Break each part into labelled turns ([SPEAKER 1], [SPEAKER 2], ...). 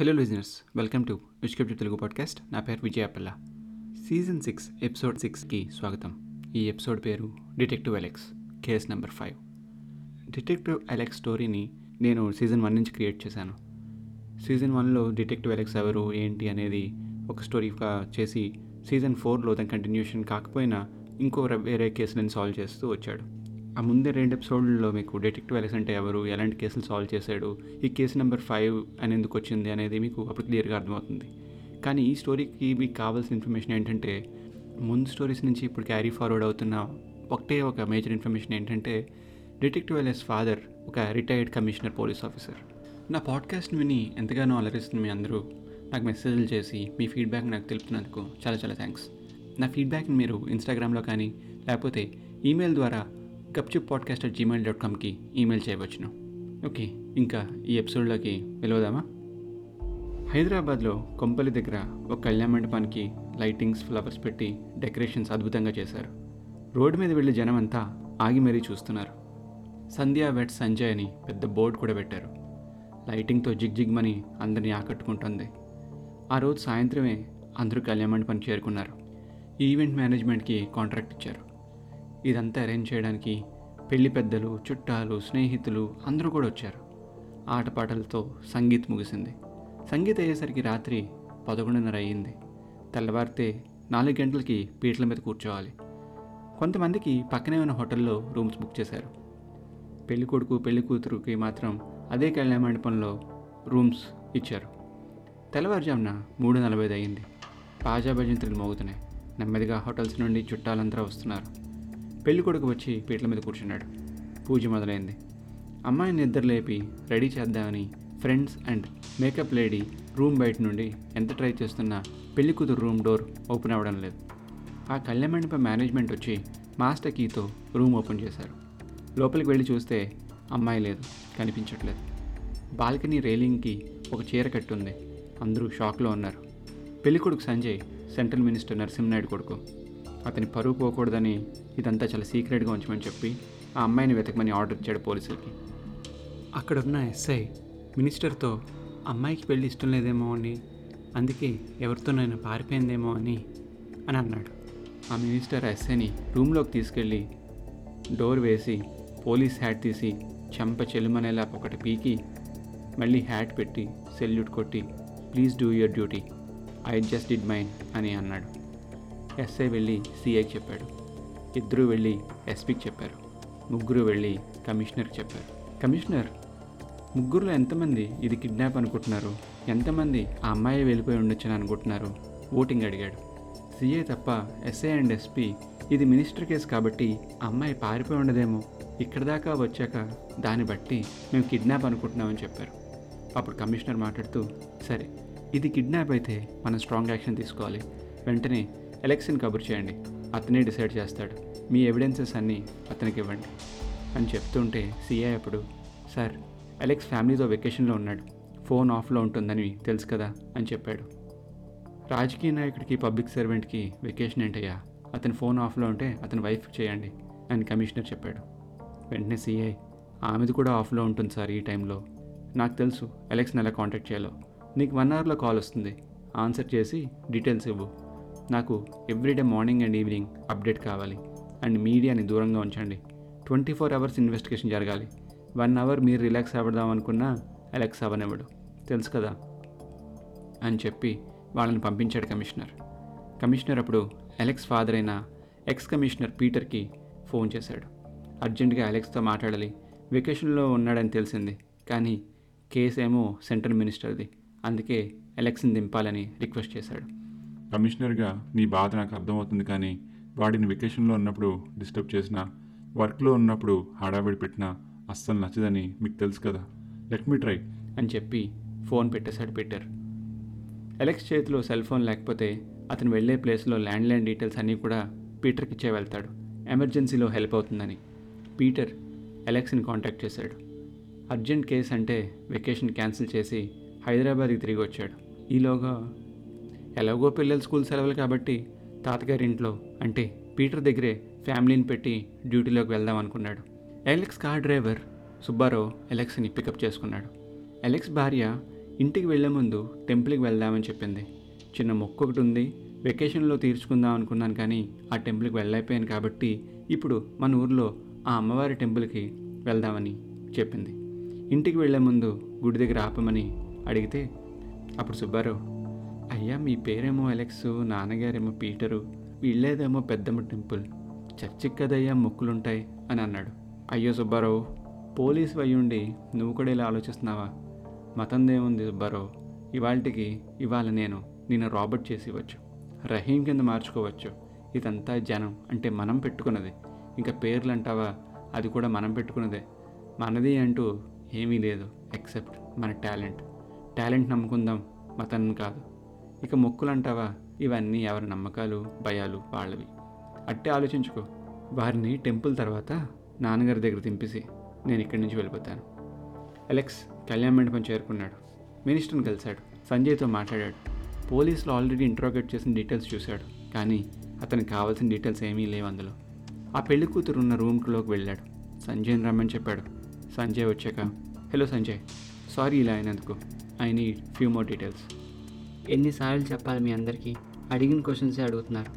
[SPEAKER 1] Hello listeners welcome to విష్కప్ Telugu podcast నా పేరు విజయపల్ల సీజన్ సిక్స్ ఎపిసోడ్ సిక్స్కి స్వాగతం. ఈ ఎపిసోడ్ పేరు detective Alex case number five detective Alex స్టోరీని నేను సీజన్ వన్ నుంచి క్రియేట్ చేశాను. సీజన్ వన్లో డిటెక్టివ్ అలెక్స్ ఎవరు ఏంటి అనేది ఒక స్టోరీగా చేసి సీజన్ ఫోర్లో దాని కంటిన్యూషన్ కాకపోయినా ఇంకో వేరే వేరే కేసులను సాల్వ్ చేస్తూ వచ్చాడు. ఆ ముందే రెండు ఎపిసోడ్లో మీకు డిటెక్టివ్ అలెక్స్ అంటే ఎవరు ఎలాంటి కేసులు సాల్వ్ చేశాడు ఈ కేసు నెంబర్ ఫైవ్ అని ఎందుకు వచ్చింది అనేది మీకు అప్పుడు క్లియర్గా అర్థమవుతుంది. కానీ ఈ స్టోరీకి మీకు కావాల్సిన ఇన్ఫర్మేషన్ ఏంటంటే ముందు స్టోరీస్ నుంచి ఇప్పుడు క్యారీ ఫార్వర్డ్ అవుతున్న ఒకటే ఒక మేజర్ ఇన్ఫర్మేషన్ ఏంటంటే డిటెక్టివ్ ఎల్ఎస్ ఫాదర్ ఒక రిటైర్డ్ కమిషనర్ పోలీస్ ఆఫీసర్ నా పాడ్కాస్ట్ని విని ఎంతగానో అలరిస్తుంది మీ అందరూ. నాకు మెసేజ్లు చేసి మీ ఫీడ్బ్యాక్ నాకు తెలుపుతున్నందుకు చాలా చాలా థ్యాంక్స్ నా ఫీడ్బ్యాక్ని మీరు ఇన్స్టాగ్రామ్లో కానీ లేకపోతే ఈమెయిల్ ద్వారా Gupchup podcast at Gmail dot కామ్కి email చేయవచ్చును. ఓకే ఇంకా ఈ ఎపిసోడ్లోకి వెళదామా హైదరాబాద్లో కొంపల్లి దగ్గర ఒక కళ్యాణ మండపానికి లైటింగ్స్ ఫ్లవర్స్ పెట్టి డెకరేషన్స్ అద్భుతంగా చేశారు. రోడ్డు మీద వెళ్ళే జనం అంతా ఆగి మరీ చూస్తున్నారు. సంధ్యా వెట్ సంజయ్ అని పెద్ద బోర్డు కూడా పెట్టారు. లైటింగ్తో జిగ్జిగ్మని అందరినీ ఆకట్టుకుంటుంది. ఆ రోజు సాయంత్రమే అందరూ కళ్యాణ మండపానికి చేరుకున్నారు. ఈవెంట్ మేనేజ్మెంట్కి కాంట్రాక్ట్ ఇచ్చారు. ఇదంతా అరేంజ్ చేయడానికి పెళ్ళి పెద్దలు చుట్టాలు స్నేహితులు అందరూ కూడా వచ్చారు. ఆటపాటలతో సంగీత్ ముగిసింది. సంగీత్ అయ్యేసరికి రాత్రి పదకొండున్నర అయ్యింది. తెల్లవారితే నాలుగు గంటలకి పీటల మీద కూర్చోవాలి. కొంతమందికి పక్కనే ఉన్న హోటల్లో రూమ్స్ బుక్ చేశారు. పెళ్ళి కొడుకు పెళ్ళి కూతురుకి మాత్రం అదే కళ్యాణ మండపంలో రూమ్స్ ఇచ్చారు. తెల్లవారుజామున మూడు నలభై అయింది పాజా భజంతులు మోగుతున్నాయి. నెమ్మదిగా హోటల్స్ నుండి చుట్టాలందరూ వస్తున్నారు. పెళ్ళి కొడుకు వచ్చి పీటల మీద కూర్చున్నాడు. పూజ మొదలైంది. అమ్మాయిని నిద్ర లేపి రెడీ చేద్దామని friends and makeup lady room బయట నుండి ఎంత ట్రై చేస్తున్నా పెళ్ళి కూతురు రూమ్ డోర్ ఓపెన్ అవ్వడం లేదు. ఆ కళ్యాణ మండపం మేనేజ్మెంట్ వచ్చి మాస్టర్ కీతో రూమ్ ఓపెన్ చేశారు. లోపలికి వెళ్ళి చూస్తే అమ్మాయి లేదు కనిపించట్లేదు. బాల్కనీ రైలింగ్కి ఒక చీర కట్టుంది. అందరూ షాక్లో ఉన్నారు. పెళ్ళికొడుకు సంజయ్ సెంట్రల్ మినిస్టర్ నరసింహనాయుడు కొడుకు. అతని పరువు పోకూడదని ఇదంతా చాలా సీక్రెట్గా ఉంచమని చెప్పి ఆ అమ్మాయిని వెతకమని ఆర్డర్ ఇచ్చాడు పోలీసులకి. అక్కడున్న ఎస్ఐ మినిస్టర్తో అమ్మాయికి పెళ్ళి ఇష్టం లేదేమో అని అందుకే ఎవరితోనైనా పారిపోయిందేమో అని అని అన్నాడు. ఆ మినిస్టర్ ఎస్ఐని రూమ్లోకి తీసుకెళ్ళి డోర్ వేసి పోలీస్ హ్యాట్ తీసి చెంప చెలుమనేలా ఒకటి పీకి మళ్ళీ హ్యాట్ పెట్టి సెల్యూట్ కొట్టి please do your duty. I just did mine అని అన్నాడు. ఎస్ఐ వెళ్ళి సిఐకి చెప్పాడు. ఇద్దరు వెళ్ళి ఎస్పీకి చెప్పారు. ముగ్గురు వెళ్ళి కమిషనర్కి చెప్పారు. కమిషనర్ ముగ్గురులో ఎంతమంది ఇది కిడ్నాప్ అనుకుంటున్నారు? ఎంతమంది ఆ అమ్మాయి వెళ్ళిపోయి ఉండొచ్చని అనుకుంటున్నారు? ఓటింగ్ అడిగాడు. సిఐ తప్ప ఎస్ఐ అండ్ ఎస్పీ ఇది మినిస్టర్ కేసు కాబట్టి అమ్మాయి పారిపోయి ఉండదేమో. ఇక్కడ దాకా వచ్చాక దాన్ని బట్టి మేము కిడ్నాప్ అనుకుంటున్నామని చెప్పారు. అప్పుడు కమిషనర్ మాట్లాడుతూ సరే ఇది కిడ్నాప్ అయితే మనం స్ట్రాంగ్ యాక్షన్ తీసుకోవాలి. వెంటనే ఎలక్షన్ కబుర్ చేయండి. అతనే డిసైడ్ చేస్తాడు. మీ ఎవిడెన్సెస్ అన్నీ అతనికి ఇవ్వండి అని చెప్తుంటే సీఐ అప్పుడు సార్ అలెక్స్ ఫ్యామిలీతో వెకేషన్లో ఉన్నాడు. ఫోన్ ఆఫ్లో ఉంటుందని తెలుసు కదా అని చెప్పాడు. రాజకీయ నాయకుడికి పబ్లిక్ సర్వెంట్కి వెకేషన్ ఏంటయ్యా? అతని ఫోన్ ఆఫ్లో ఉంటే అతని వైఫ్ చేయండి అని కమిషనర్ చెప్పాడు. వెంటనే సీఐ ఆమెది కూడా ఆఫ్లో ఉంటుంది సార్ ఈ టైంలో. నాకు తెలుసు అలెక్స్ని ఎలా కాంటాక్ట్ చేయాలో. నీకు వన్ అవర్లో కాల్ వస్తుంది. ఆన్సర్ చేసి డీటెయిల్స్ ఇవ్వు. నాకు everyday morning and evening update కావాలి. అండ్ మీడియాని దూరంగా ఉంచండి. ట్వంటీ ఫోర్ అవర్స్ ఇన్వెస్టిగేషన్ జరగాలి. వన్ అవర్ మీరు రిలాక్స్ అవ్వదాం అనుకున్నా రిలాక్స్ అవ్వనివ్వడు. తెలుసు కదా? అని చెప్పి వాళ్ళని పంపించాడు కమిషనర్. కమిషనర్ అప్పుడు అలెక్స్ ఫాదర్ అయిన ఎక్స్ కమిషనర్ పీటర్కి ఫోన్ చేశాడు. అర్జెంటుగా అలెక్స్తో మాట్లాడాలి. వెకేషన్లో ఉన్నాడని తెలిసింది. కానీ కేసు ఏమో సెంట్రల్ మినిస్టర్ది అందుకే అలెక్స్ని దింపాలని రిక్వెస్ట్ చేశాడు.
[SPEAKER 2] కమిషనర్గా నీ బాధ నాకు అర్థమవుతుంది కానీ వాడిని వెకేషన్లో ఉన్నప్పుడు డిస్టర్బ్ చేసినా వర్క్లో ఉన్నప్పుడు హడావిడి పెట్టినా అస్సలు నచ్చదని మీకు తెలుసు కదా. లెట్ మీ ట్రై
[SPEAKER 1] అని చెప్పి ఫోన్ పెట్టేశాడు పీటర్. అలెక్స్ చేతిలో సెల్ ఫోన్ లేకపోతే అతను వెళ్ళే ప్లేస్లో ల్యాండ్లైన్ డీటెయిల్స్ అన్నీ కూడా పీటర్కి ఇచ్చే వెళ్తాడు. ఎమర్జెన్సీలో హెల్ప్ అవుతుందని పీటర్ అలెక్స్ని కాంటాక్ట్ చేశాడు. అర్జెంట్ కేస్ అంటే వెకేషన్ క్యాన్సిల్ చేసి హైదరాబాద్కి తిరిగి వచ్చాడు. ఈలోగా ఎలాగో పిల్లలు స్కూల్ సెలవులు కాబట్టి తాతగారి ఇంట్లో అంటే పీటర్ దగ్గరే ఫ్యామిలీని పెట్టి డ్యూటీలోకి వెళ్దాం అనుకున్నాడు. ఎలెక్స్ కార్ డ్రైవర్ సుబ్బారావు ఎలెక్స్ని పికప్ చేసుకున్నాడు. ఎలెక్స్ భార్య ఇంటికి వెళ్ళే ముందు టెంపుల్కి వెళ్దామని చెప్పింది. చిన్న మొక్క ఒకటి ఉంది వెకేషన్లో తీర్చుకుందాం అనుకున్నాను కానీ ఆ టెంపుల్కి వెళ్ళైపోయాను కాబట్టి ఇప్పుడు మన ఊర్లో ఆ అమ్మవారి టెంపుల్కి వెళ్దామని చెప్పింది. ఇంటికి వెళ్ళే ముందు గుడి దగ్గర ఆపమని అడిగితే అప్పుడు సుబ్బారావు అయ్యా మీ పేరేమో అలెక్స్ నాన్నగారేమో పీటరు వీళ్ళేదేమో పెద్దమ్మ టెంపుల్. చర్చికి కదయ్యా మొక్కులుంటాయి అని అన్నాడు. అయ్యో సుబ్బారావు పోలీసు అయ్యుండి నువ్వు కూడా ఇలా ఆలోచిస్తున్నావా? మతందేముంది సుబ్బారావు? ఇవాళకి ఇవాళ నేను నిన్ను రాబర్ట్ చేసి ఇవ్వచ్చు రహీం కింద మార్చుకోవచ్చు. ఇదంతా జనం అంటే మనం పెట్టుకున్నది. ఇంకా పేర్లు అంటావా అది కూడా మనం పెట్టుకున్నదే. మనది అంటూ ఏమీ లేదు ఎక్సెప్ట్ మన టాలెంట్. టాలెంట్ నమ్ముకుందాం మతం కాదు. ఇక మొక్కులు అంటావా ఇవన్నీ ఎవరి నమ్మకాలు భయాలు వాళ్ళవి. అట్టే ఆలోచించుకో. వారిని టెంపుల్ తర్వాత నాన్నగారి దగ్గర దింపేసి నేను ఇక్కడి నుంచి వెళ్ళిపోతాను. అలెక్స్ కళ్యాణ మండపం చేరుకున్నాడు. మినిస్టర్ని కలిశాడు. సంజయ్తో మాట్లాడాడు. పోలీసులు ఆల్రెడీ ఇంట్రోగేట్ చేసిన డీటెయిల్స్ చూశాడు. కానీ అతనికి కావాల్సిన డీటెయిల్స్ ఏమీ లేవు అందులో. ఆ పెళ్ళి కూతురు ఉన్న రూమ్లోకి వెళ్ళాడు. సంజయ్ని రమ్మని చెప్పాడు. సంజయ్ వచ్చాక హలో సంజయ్. సారీ ఇలా అయినందుకు. I need few more details.
[SPEAKER 3] ఎన్నిసార్లు చెప్పాలి మీ అందరికీ? అడిగిన క్వశ్చన్సే అడుగుతున్నారు.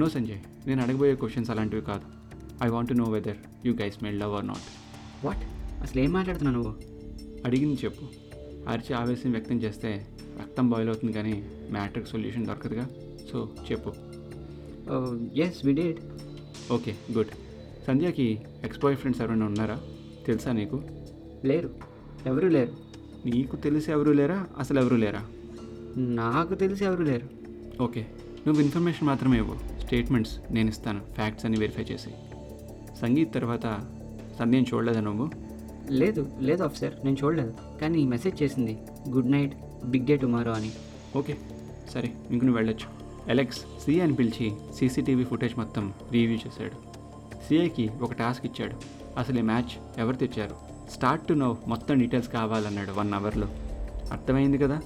[SPEAKER 1] నో సంజయ్ నేను అడగబోయే క్వశ్చన్స్ అలాంటివి కాదు. I want know whether you guys made love or not
[SPEAKER 3] what అసలు ఏం మాట్లాడుతున్నావు నువ్వు?
[SPEAKER 1] అడిగింది చెప్పు. అరిచి ఆవేశం వ్యక్తం చేస్తే రక్తం బాయిల్ అవుతుంది కానీ మ్యాటర్కి సొల్యూషన్ దొరకదుగా? సో చెప్పు.
[SPEAKER 3] Yes we date
[SPEAKER 1] okay good సంధ్యకి ex boyfriends ఎవరైనా ఉన్నారా? తెలుసా నీకు?
[SPEAKER 3] లేరు. ఎవరు లేరు.
[SPEAKER 1] నీకు తెలిసి ఎవరు లేరా? అసలు ఎవరు లేరా?
[SPEAKER 3] నాకు తెలిసి ఎవరు లేరు.
[SPEAKER 1] ఓకే. నువ్వు ఇన్ఫర్మేషన్ మాత్రమే ఇవ్వు. స్టేట్మెంట్స్ నేను ఇస్తాను. ఫ్యాక్ట్స్ అన్ని వెరిఫై చేసి. సంగీత్ తర్వాత సంధ్యని చూడలేదా నువ్వు?
[SPEAKER 3] లేదు లేదు ఆఫీసర్ నేను చూడలేదు. కానీ మెసేజ్ చేసింది good night big day tomorrow అని.
[SPEAKER 1] ఓకే. సరే ఇంక నువ్వు వెళ్ళొచ్చు. అలెక్స్ సిఏ అని పిలిచి సీసీటీవీ ఫుటేజ్ మొత్తం రివ్యూ చేశాడు. సిఏకి ఒక టాస్క్ ఇచ్చాడు. అసలు ఈ మ్యాచ్ ఎవరు తెచ్చారు? స్టార్ట్ టు నో మొత్తం డీటెయిల్స్ కావాలన్నాడు వన్ అవర్లో. అర్థమైంది కదా?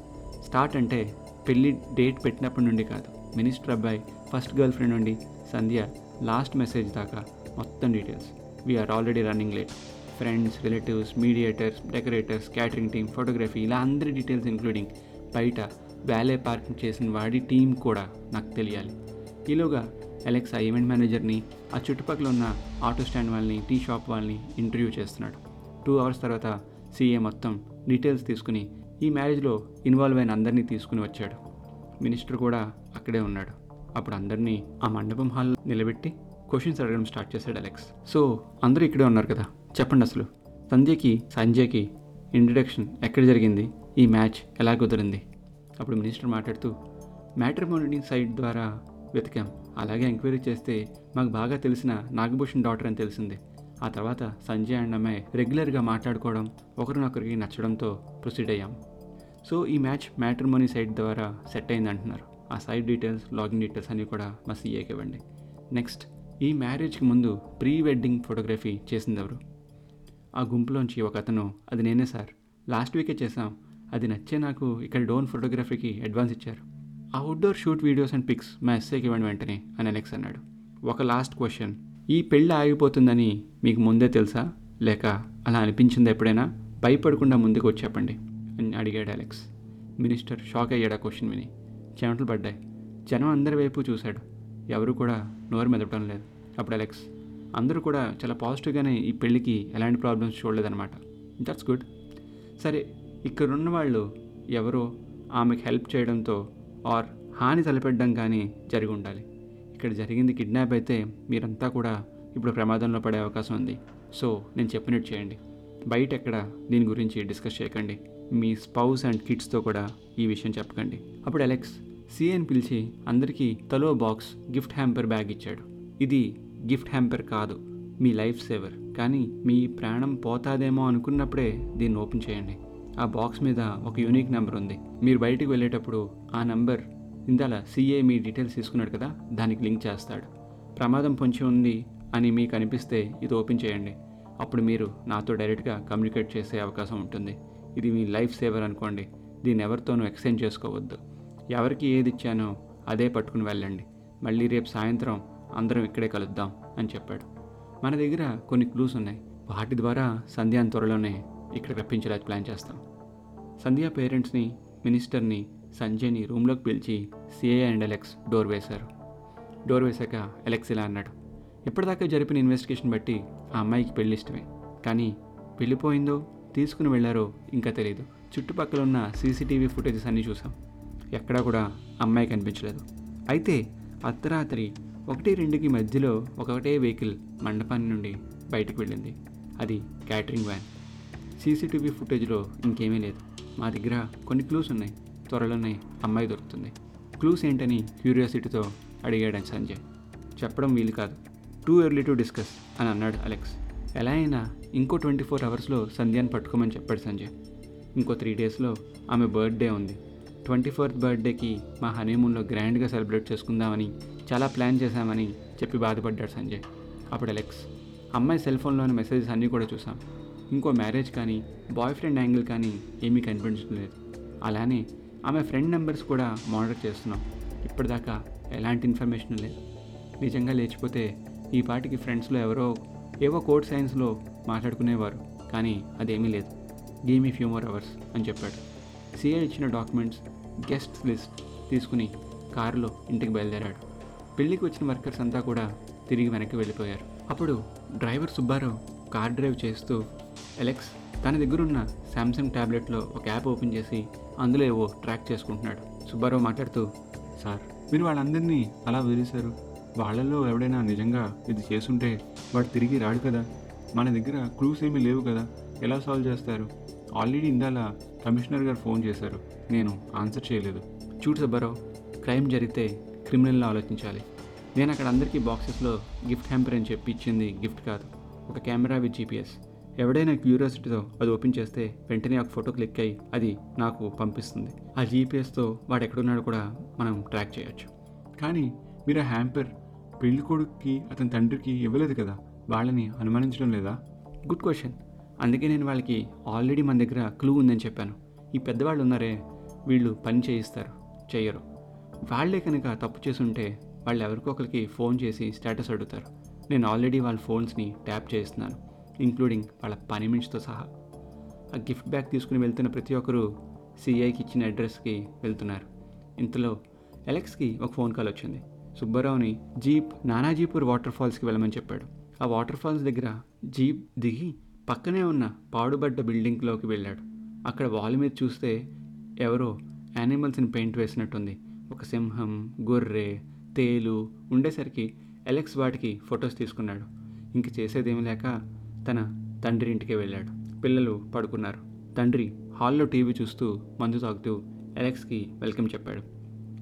[SPEAKER 1] స్టార్ట్ అంటే పెళ్ళి డేట్ పెట్టినప్పటి నుండి కాదు. మినిస్టర్ అబ్బాయి ఫస్ట్ గర్ల్ ఫ్రెండ్ నుండి సంధ్య లాస్ట్ మెసేజ్ దాకా మొత్తం details. We're already running late friends relatives mediators decorators catering team photography ఇలా అందరి డీటెయిల్స్ ఇంక్లూడింగ్ బయట వ్యాలే పార్కింగ్ చేసిన వాడి టీం కూడా నాకు తెలియాలి. ఈలోగా ఎలెక్సా ఈవెంట్ మేనేజర్ని ఆ చుట్టుపక్కల ఉన్న ఆటో స్టాండ్ వాళ్ళని టీ షాప్ వాళ్ళని ఇంటర్వ్యూ చేస్తున్నాడు. టూ అవర్స్ తర్వాత సీఏ మొత్తం డీటెయిల్స్ తీసుకుని ఈ మ్యారేజ్లో ఇన్వాల్వ్ అయిన అందరినీ తీసుకుని వచ్చాడు. మినిస్టర్ కూడా అక్కడే ఉన్నాడు. అప్పుడు అందరినీ ఆ మండపం హాల్లో నిలబెట్టి క్వశ్చన్స్ అడగడం స్టార్ట్ చేశాడు అలెక్స్. సో అందరూ ఇక్కడే ఉన్నారు కదా? చెప్పండి అసలు. సంధ్యకి సంజయ్కి ఇంట్రడక్షన్ ఎక్కడ జరిగింది? ఈ మ్యాచ్ ఎలా కుదిరింది? అప్పుడు మినిస్టర్ మాట్లాడుతూ మ్యాట్రిమోనీ సైట్ ద్వారా వెతికాం. అలాగే ఎంక్వైరీ చేస్తే మాకు బాగా తెలిసిన నాగభూషణ్ డాటర్ అని తెలిసింది. ఆ తర్వాత సంజయ్ అండ్ అమ్మాయి రెగ్యులర్గా మాట్లాడుకోవడం ఒకరినొకరికి నచ్చడంతో ప్రొసీడ్ అయ్యాం. సో ఈ మ్యాచ్ మ్యాట్రిమోనీ సైట్ ద్వారా సెట్ అయింది అంటున్నారు ఆ సైట్ డీటెయిల్స్ లాగిన్ డీటెయిల్స్ అన్నీ కూడా మా సీఏకి ఇవ్వండి. నెక్స్ట్ ఈ మ్యారేజ్కి ముందు ప్రీ వెడ్డింగ్ ఫోటోగ్రఫీ చేసింది ఎవరు? ఆ గుంపులోంచి ఒక అతను అది నేనే సార్. లాస్ట్ వీకే చేసాం అది నచ్చే నాకు ఇక్కడ డోన్ ఫోటోగ్రఫీకి అడ్వాన్స్ ఇచ్చారు. Outdoor shoot videos and pics మా ఎస్ఏకి ఇవ్వండి వెంటనే అని అలెక్స్ అన్నాడు. ఒక లాస్ట్ క్వశ్చన్ ఈ పెళ్ళి ఆగిపోతుందని మీకు ముందే తెలుసా? లేక అలా అనిపించిందా ఎప్పుడైనా? భయపడకుండా ముందుకు వచ్చి చెప్పండి అని అడిగాడు అలెక్స్. మినిస్టర్ షాక్ అయ్యాడు ఆ క్వశ్చన్ విని. చెమటలు పడ్డాయి. జనం అందరి వైపు చూశాడు. ఎవరు కూడా నోరు మెదపడం లేదు. అప్పుడు అలెక్స్ అందరూ కూడా చాలా పాజిటివ్గానే ఈ పెళ్ళికి ఎలాంటి ప్రాబ్లమ్స్ చూడలేదన్నమాట. దట్స్ గుడ్ సరే ఇక్కడున్న వాళ్ళు ఎవరో ఆమెకు హెల్ప్ చేయడంతో ఆర్ హాని తలపెట్టడం కానీ జరిగి ఉండాలి. ఇక్కడ జరిగింది కిడ్నాప్ అయితే మీరంతా కూడా ఇప్పుడు ప్రమాదంలో పడే అవకాశం ఉంది. సో నేను చెప్పినట్టు చేయండి. బయట ఎక్కడ దీని గురించి డిస్కస్ చేయకండి. మీ స్పౌస్ అండ్ కిడ్స్తో కూడా ఈ విషయం చెప్పకండి. అప్పుడు అలెక్స్ సిఎన్ పిలిచి అందరికీ తలో బాక్స్ గిఫ్ట్ హ్యాంపర్ బ్యాగ్ ఇచ్చాడు. ఇది గిఫ్ట్ హ్యాంపర్ కాదు మీ లైఫ్ సేవర్. కానీ మీ ప్రాణం పోతాదేమో అనుకున్నప్పుడే దీన్ని ఓపెన్ చేయండి. ఆ బాక్స్ మీద ఒక యూనిక్ నెంబర్ ఉంది. మీరు బయటికి వెళ్ళేటప్పుడు ఆ నెంబర్ ఇందాల సీఏ మీ డీటెయిల్స్ తీసుకున్నాడు కదా దానికి లింక్ చేస్తాడు. ప్రమాదం పొంచి ఉంది అని మీకు అనిపిస్తే ఇది ఓపెన్ చేయండి. అప్పుడు మీరు నాతో డైరెక్ట్గా కమ్యూనికేట్ చేసే అవకాశం ఉంటుంది. ఇది మీ లైఫ్ సేవర్ అనుకోండి. దీన్ని ఎవరితోనూ ఎక్స్చేంజ్ చేసుకోవద్దు. ఎవరికి ఏది ఇచ్చానో అదే పట్టుకుని వెళ్ళండి. మళ్ళీ రేపు సాయంత్రం అందరం ఇక్కడే కలుద్దాం అని చెప్పాడు. మన దగ్గర కొన్ని క్లూస్ ఉన్నాయి. వాటి ద్వారా సంధ్యాన్ త్వరలోనే ఇక్కడ రప్పించేలా ప్లాన్ చేస్తాం. సంధ్యా పేరెంట్స్ని మినిస్టర్ని సంజయ్ని రూమ్లోకి పిలిచి సిఐ అండ్ ఎలెక్స్ డోర్ వేశారు. డోర్ వేశాక ఎలెక్స్ ఇలా అన్నాడు ఇప్పటిదాకా జరిపిన ఇన్వెస్టిగేషన్ బట్టి ఆ అమ్మాయికి పెళ్ళి ఇష్టమే. కానీ వెళ్ళిపోయిందో తీసుకుని వెళ్ళారో ఇంకా తెలియదు చుట్టుపక్కల ఉన్న సీసీటీవీ ఫుటేజెస్ అన్నీ చూసాం ఎక్కడా కూడా అమ్మాయి కనిపించలేదు. అయితే అర్ధరాత్రి ఒకటి రెండుకి మధ్యలో ఒకటే వెహికల్ మండపాన్ని నుండి బయటకు వెళ్ళింది. అది క్యాటరింగ్ వ్యాన్. సీసీటీవీ ఫుటేజ్లో ఇంకేమీ లేదు. మా దగ్గర కొన్ని క్లూస్ ఉన్నాయి. త్వరలోనే అమ్మాయి దొరుకుతుంది. క్లూస్ ఏంటని క్యూరియాసిటీతో అడిగాడు సంజయ్. చెప్పడం వీలు కాదు. టూ ఎర్లీ టు డిస్కస్ అని అన్నాడు అలెక్స్. ఎలా అయినా ఇంకో ట్వంటీ ఫోర్ అవర్స్లో సంధ్యాన్ని పట్టుకోమని చెప్పాడు సంజయ్. ఇంకో త్రీ డేస్లో ఆమె బర్త్డే ఉంది. ట్వంటీ ఫోర్త్ బర్త్డేకి మా హనీమూన్లో గ్రాండ్గా సెలబ్రేట్ చేసుకుందామని చాలా ప్లాన్ చేశామని చెప్పి బాధపడ్డాడు సంజయ్. అప్పుడు అలెక్స్ అమ్మాయి సెల్ ఫోన్లోని మెసేజెస్ అన్నీ కూడా చూసాం ఇంకో మ్యారేజ్ కానీ బాయ్ ఫ్రెండ్ యాంగిల్ కానీ ఏమీ కనిపించడం లేదు అలానే ఆమె ఫ్రెండ్ నెంబర్స్ కూడా మానిటర్ చేస్తున్నాం. ఇప్పటిదాకా ఎలాంటి ఇన్ఫర్మేషన్ లేదు. నిజంగా లేచిపోతే ఈ పాటికి ఫ్రెండ్స్లో ఎవరో ఏవో కోడ్ సైన్స్లో మాట్లాడుకునేవారు. కానీ అదేమీ లేదు. గేమ్ ఈ ఫ్యూ మోర్ అవర్స్ అని చెప్పాడు. సీఏ ఇచ్చిన డాక్యుమెంట్స్ గెస్ట్ లిస్ట్ తీసుకుని కారులో ఇంటికి బయలుదేరాడు. పెళ్ళికి వచ్చిన వర్కర్స్ అంతా కూడా తిరిగి వెనక్కి వెళ్ళిపోయారు. అప్పుడు డ్రైవర్ సుబ్బారావు కార్ డ్రైవ్ చేస్తూ ఎలెక్స్ తన దగ్గరున్న శాంసంగ్ ట్యాబ్లెట్లో ఒక యాప్ ఓపెన్ చేసి అందులో ఏవో ట్రాక్ చేసుకుంటున్నాడు. సుబ్బారావు మాట్లాడుతూ సార్ మీరు వాళ్ళందరినీ అలా వదిలేశారు. వాళ్ళల్లో ఎవడైనా నిజంగా ఇది చేసుంటే వాడు తిరిగి రాడు కదా. మన దగ్గర క్లూస్ ఏమీ లేవు కదా. ఎలా సాల్వ్ చేస్తారు? ఆల్రెడీ ఇందాల కమిషనర్ గారు ఫోన్ చేశారు. నేను ఆన్సర్ చేయలేదు. చూడు సుబ్బారావు క్రైమ్ జరిగితే క్రిమినల్ని ఆలోచించాలి. నేను అక్కడ అందరికీ బాక్సెస్లో గిఫ్ట్ హ్యాంపర్ అని చెప్పి ఇచ్చింది గిఫ్ట్ కాదు. ఒక కెమెరా విత్ జీపీఎస్ ఎవడైనా క్యూరియాసిటీతో అది ఓపెన్ చేస్తే వెంటనే ఒక ఫోటో క్లిక్ అయ్యి అది నాకు పంపిస్తుంది. ఆ జీపీఎస్తో వాడు ఎక్కడున్నాడో కూడా మనం ట్రాక్ చేయొచ్చు. కానీ మీరు ఆ హ్యాంపర్ పెళ్ళి కొడుక్కి అతని తండ్రికి ఇవ్వలేదు కదా? వాళ్ళని అనుమానించడం లేదా? Good question. అందుకే నేను వాళ్ళకి ఆల్రెడీ మన దగ్గర క్లూ ఉందని చెప్పాను. ఈ పెద్దవాళ్ళు ఉన్నారే వీళ్ళు పని చేయిస్తారు చేయరు వాళ్ళే కనుక తప్పు చేసుంటే వాళ్ళు ఎవరికొకరికి ఫోన్ చేసి స్టేటస్ అడుగుతారు. నేను ఆల్రెడీ వాళ్ళ ఫోన్స్ని ట్యాప్ చేస్తున్నాను ఇంక్లూడింగ్ వాళ్ళ పనిమెంట్స్తో సహా. ఆ గిఫ్ట్ బ్యాగ్ తీసుకుని వెళ్తున్న ప్రతి ఒక్కరూ సిఐకి ఇచ్చిన అడ్రస్కి వెళ్తున్నారు. ఇంతలో ఎలెక్స్కి ఒక ఫోన్ కాల్ వచ్చింది. సుబ్బారావుని జీప్ నానాజీపూర్ వాటర్ ఫాల్స్కి వెళ్ళమని చెప్పాడు. ఆ వాటర్ ఫాల్స్ దగ్గర జీప్ దిగి పక్కనే ఉన్న పాడుబడ్డ బిల్డింగ్లోకి వెళ్ళాడు. అక్కడ వాల్ మీద చూస్తే ఎవరో యానిమల్స్ని పెయింట్ వేసినట్టుంది. ఒక సింహం గొర్రె తేలు ఉండేసరికి ఎలెక్స్ వాటికి ఫొటోస్ తీసుకున్నాడు. ఇంక చేసేదేమీ లేక తన తండ్రి ఇంటికి వెళ్ళాడు. పిల్లలు పడుకున్నారు. తండ్రి హాల్లో టీవీ చూస్తూ మందు తాగుతూ ఎలెక్స్కి వెల్కమ్ చెప్పాడు.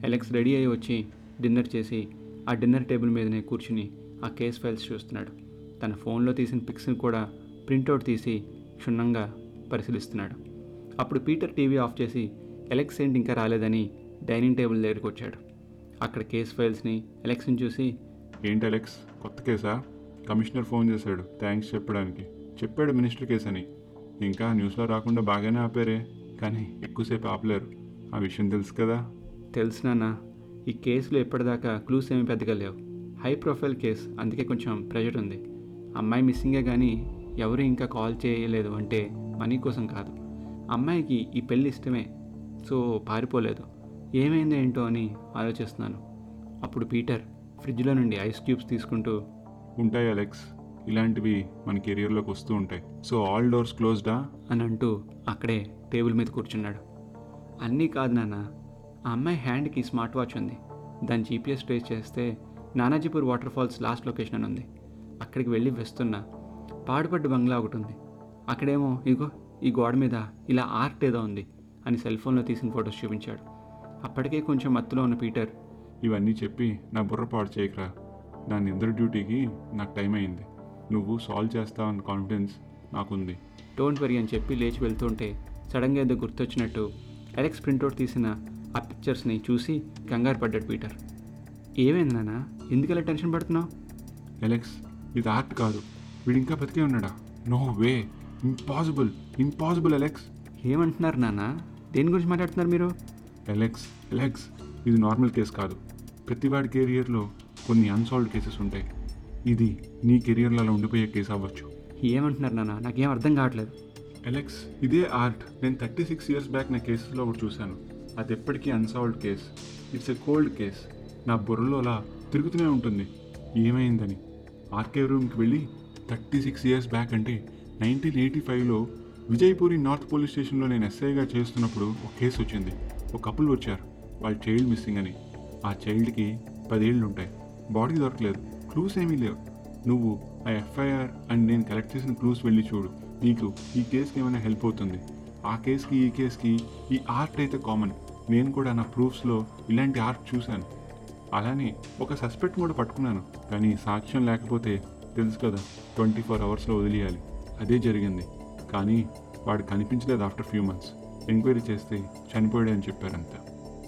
[SPEAKER 1] ఎలెక్స్ రెడీ అయ్యి వచ్చి డిన్నర్ చేసి ఆ డిన్నర్ టేబుల్ మీదనే కూర్చుని ఆ కేస్ ఫైల్స్ చూస్తున్నాడు. తన ఫోన్లో తీసిన పిక్స్ని కూడా ప్రింట్అవుట్ తీసి క్షుణ్ణంగా పరిశీలిస్తున్నాడు. అప్పుడు పీటర్ టీవీ ఆఫ్ చేసి ఎలెక్స్ ఏంటి ఇంకా రాలేదని డైనింగ్ టేబుల్ దగ్గరికి వచ్చాడు. అక్కడ కేస్ ఫైల్స్ని ఎలెక్స్ని చూసి
[SPEAKER 2] ఏంటి ఎలెక్స్ కొత్త కేసా? కమిషనర్ ఫోన్ చేశాడు. థ్యాంక్స్ చెప్పడానికి. చెప్పాడు మినిస్టర్ కేస్ అని ఇంకా న్యూస్లో రాకుండా బాగానే ఆపారే. కానీ ఎక్కువసేపు ఆపలేరు. ఆ విషయం తెలుసు కదా?
[SPEAKER 1] తెలుసు నాన్న. ఈ కేసులో ఎప్పటిదాకా క్లూస్ ఏమీ పెద్దగా లేవు. High profile case. అందుకే కొంచెం ప్రెషర్ ఉంది. అమ్మాయి మిస్సింగే కానీ ఎవరు ఇంకా కాల్ చేయలేదు అంటే మనీ కోసం కాదు. అమ్మాయికి ఈ పెళ్ళి ఇష్టమే. సో పారిపోలేదు. ఏమైందో ఏంటో అని ఆలోచిస్తున్నాను. అప్పుడు పీటర్ ఫ్రిడ్జ్లో నుండి ఐస్ క్యూబ్స్ తీసుకుంటూ
[SPEAKER 2] ఉంటాయి అలెక్స్ ఇలాంటివి మన కెరియర్లోకి వస్తూ ఉంటాయి. సో ఆల్ డోర్స్ క్లోజ్డా
[SPEAKER 1] అని అంటూ అక్కడే టేబుల్ మీద కూర్చున్నాడు. అన్నీ కాదు నాన్న ఆ అమ్మాయి హ్యాండ్కి స్మార్ట్ వాచ్ ఉంది. దాని జీపీఎస్ ట్రేస్ చేస్తే Nanajipur waterfalls last location అని ఉంది. అక్కడికి వెళ్ళి వస్తున్నా. పాడుపడ్డ బంగ్లా ఒకటి ఉంది. అక్కడేమో ఇగో ఈ గోడ మీద ఇలా ఆర్ట్ ఏదో ఉంది అని సెల్ ఫోన్లో తీసిన ఫొటోస్ చూపించాడు. అప్పటికే కొంచెం మత్తులో ఉన్న పీటర్
[SPEAKER 2] ఇవన్నీ చెప్పి నా బుర్ర పాడు చేయకరా. నా నిద్ర డ్యూటీకి నాకు టైం అయింది. నువ్వు సాల్వ్ చేస్తావన్న కాన్ఫిడెన్స్ నాకుంది.
[SPEAKER 1] డోంట్ వరీ అని చెప్పి లేచి వెళ్తుంటే సడన్గా ఏదో గుర్తొచ్చినట్టు ఎలెక్స్ ప్రింట్అవుట్ తీసిన ఆ పిక్చర్స్ని చూసి కంగారు పడ్డాడు పీటర్ ఏమైంది నాన్న? ఎందుకలా టెన్షన్ పడుతున్నావు?
[SPEAKER 2] అలెక్స్ ఇది ఆర్ట్ కాదు. వీడు ఇంకా బతికే ఉన్నాడా? No way impossible impossible Alex
[SPEAKER 1] ఏమంటున్నారు నాన్న? దేని గురించి మాట్లాడుతున్నారు మీరు?
[SPEAKER 2] అలెక్స్ అలెక్స్ ఇది నార్మల్ కేసు కాదు. ప్రతి వాడి కెరియర్లో కొన్ని అన్సాల్వ్డ్ కేసెస్ ఉంటాయి ఇది నీ కెరియర్లో అలా ఉండిపోయే కేసు అవ్వచ్చు.
[SPEAKER 1] ఏమంటున్నారు నాన్న? నాకేం అర్థం కావట్లేదు.
[SPEAKER 2] ఎలెక్స్ ఇదే ఆర్ట్ నేను థర్టీ సిక్స్ ఇయర్స్ బ్యాక్ నా కేసెస్లో ఒకటి చూశాను. అది ఎప్పటికీ unsolved case it's a cold case నా బుర్రలో అలా తిరుగుతూనే ఉంటుంది. ఏమైందని? ఆర్కేవ్ రూమ్కి వెళ్ళి థర్టీ సిక్స్ ఇయర్స్ బ్యాక్ అంటే నైన్టీన్ ఎయిటీ ఫైవ్లో విజయపూరి నార్త్ పోలీస్ స్టేషన్లో నేను ఎస్ఐగా చేస్తున్నప్పుడు ఒక కేసు వచ్చింది. ఒక కపుల్ వచ్చారు. వాళ్ళ చైల్డ్ మిస్సింగ్ అని. ఆ చైల్డ్కి పదేళ్ళు ఉంటాయి బాడీ దొరకలేదు. క్లూస్ ఏమీ లేవు. నువ్వు ఆ ఎఫ్ఐఆర్ అండ్ నేను కలెక్ట్ చేసిన క్లూస్ వెళ్ళి చూడు. నీకు ఈ కేసుకి ఏమైనా హెల్ప్ అవుతుంది? ఆ కేసుకి ఈ కేసుకి ఈ ఆర్ట్ అయితే కామన్. నేను కూడా నా ప్రూఫ్స్లో ఇలాంటి ఆర్ట్ చూశాను. అలానే ఒక సస్పెక్ట్ కూడా పట్టుకున్నాను. కానీ సాక్ష్యం లేకపోతే తెలుసు కదా ట్వంటీ ఫోర్ అవర్స్లో వదిలేయాలి. అదే జరిగింది. కానీ వాడు కనిపించలేదు ఆఫ్టర్ ఫ్యూ మంత్స్. ఎంక్వైరీ చేస్తే చనిపోయాడు అని చెప్పారంతా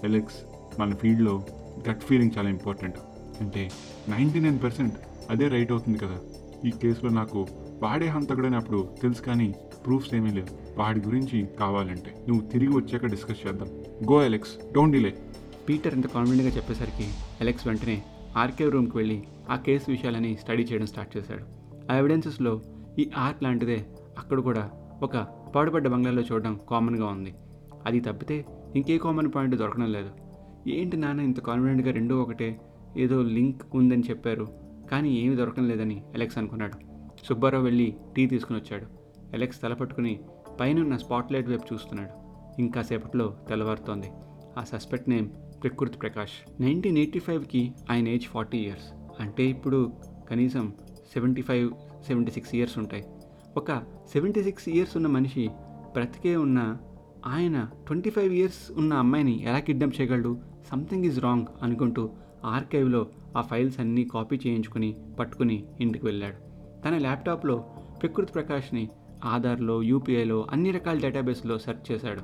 [SPEAKER 2] ఎలెక్స్ మన ఫీల్డ్లో గట్ ఫీలింగ్ చాలా ఇంపార్టెంట్. అంటే నైంటీ నైన్ పర్సెంట్ అదే రైట్ అవుతుంది కదా. ఈ కేసులో నాకు వాడే హంతకుడని అప్పుడు తెలుసు కానీ ప్రూఫ్స్ ఏమీ లేవు. వాడి గురించి కావాలంటే నువ్వు తిరిగి వచ్చాక డిస్కస్ చేద్దాం. Go Alex don't delay.
[SPEAKER 1] Peter ఇంత కాన్ఫిడెంట్గా చెప్పేసరికి అలెక్స్ వెంటనే ఆర్కే రూమ్కి వెళ్ళి ఆ కేసు విషయాలని స్టడీ చేయడం స్టార్ట్ చేశాడు. ఆ ఎవిడెన్సెస్లో ఈ ఆర్ట్ లాంటిదే అక్కడ కూడా ఒక పాడుపడ్డ బంగ్లాలో చూడడం కామన్గా ఉంది. అది తప్పితే ఇంకే కామన్ పాయింట్ దొరకడం లేదు. ఏంటి నాన్న ఇంత కాన్ఫిడెంట్గా రెండో ఒకటే ఏదో లింక్ ఉందని చెప్పారు. కానీ ఏమీ దొరకడం లేదని అలెక్స్ అనుకున్నాడు. సుబ్బారావు వెళ్ళి టీ తీసుకుని వచ్చాడు. అలెక్స్ తల పట్టుకుని పైనున్న స్పాట్లైట్ వైపు చూస్తున్నాడు. ఇంకా సేపట్లో తెల్లవారుతోంది. ఆ సస్పెక్ట్ నేమ్ ప్రకృతి ప్రకాష్. నైన్టీన్ ఎయిటీ ఫైవ్కి ఆయన ఏజ్ ఫార్టీ ఇయర్స్. అంటే ఇప్పుడు కనీసం seventy five seventy six years ఉంటాయి. ఒక సెవెంటీ సిక్స్ ఇయర్స్ ఉన్న మనిషి బ్రతికే ఉన్న ఆయన ట్వంటీ ఫైవ్ ఇయర్స్ ఉన్న అమ్మాయిని ఎలా కిడ్నాప్ చేయగలడు? సంథింగ్ ఈజ్ రాంగ్ అనుకుంటూ ఆర్కైవ్లో ఆ ఫైల్స్ అన్నీ కాపీ చేయించుకుని పట్టుకుని ఇంటికి వెళ్ళాడు. తన ల్యాప్టాప్లో ప్రకృతి ప్రకాష్ని ఆధార్లో యూపీఐలో అన్ని రకాల డేటాబేస్లో సెర్చ్ చేశాడు.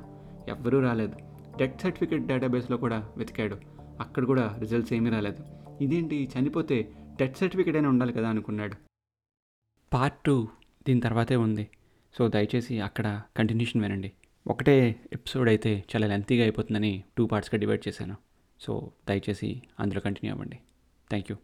[SPEAKER 1] ఎవ్వరూ రాలేదు. డెత్ సర్టిఫికేట్ డేటాబేస్లో కూడా వెతికాడు. అక్కడ కూడా రిజల్ట్స్ ఏమీ రాలేదు. ఇదేంటి? చనిపోతే డెత్ సర్టిఫికేట్ అయినా ఉండాలి కదా అనుకున్నాడు. పార్ట్ టూ దీని తర్వాతే ఉంది. సో దయచేసి అక్కడ కంటిన్యూషన్ వినండి. ఒకటే ఎపిసోడ్ అయితే చాలా లెంతీగా అయిపోతుందని టూ పార్ట్స్గా డివైడ్ చేశాను. సో దయచేసి అందులో కంటిన్యూ అవ్వండి. Thank you.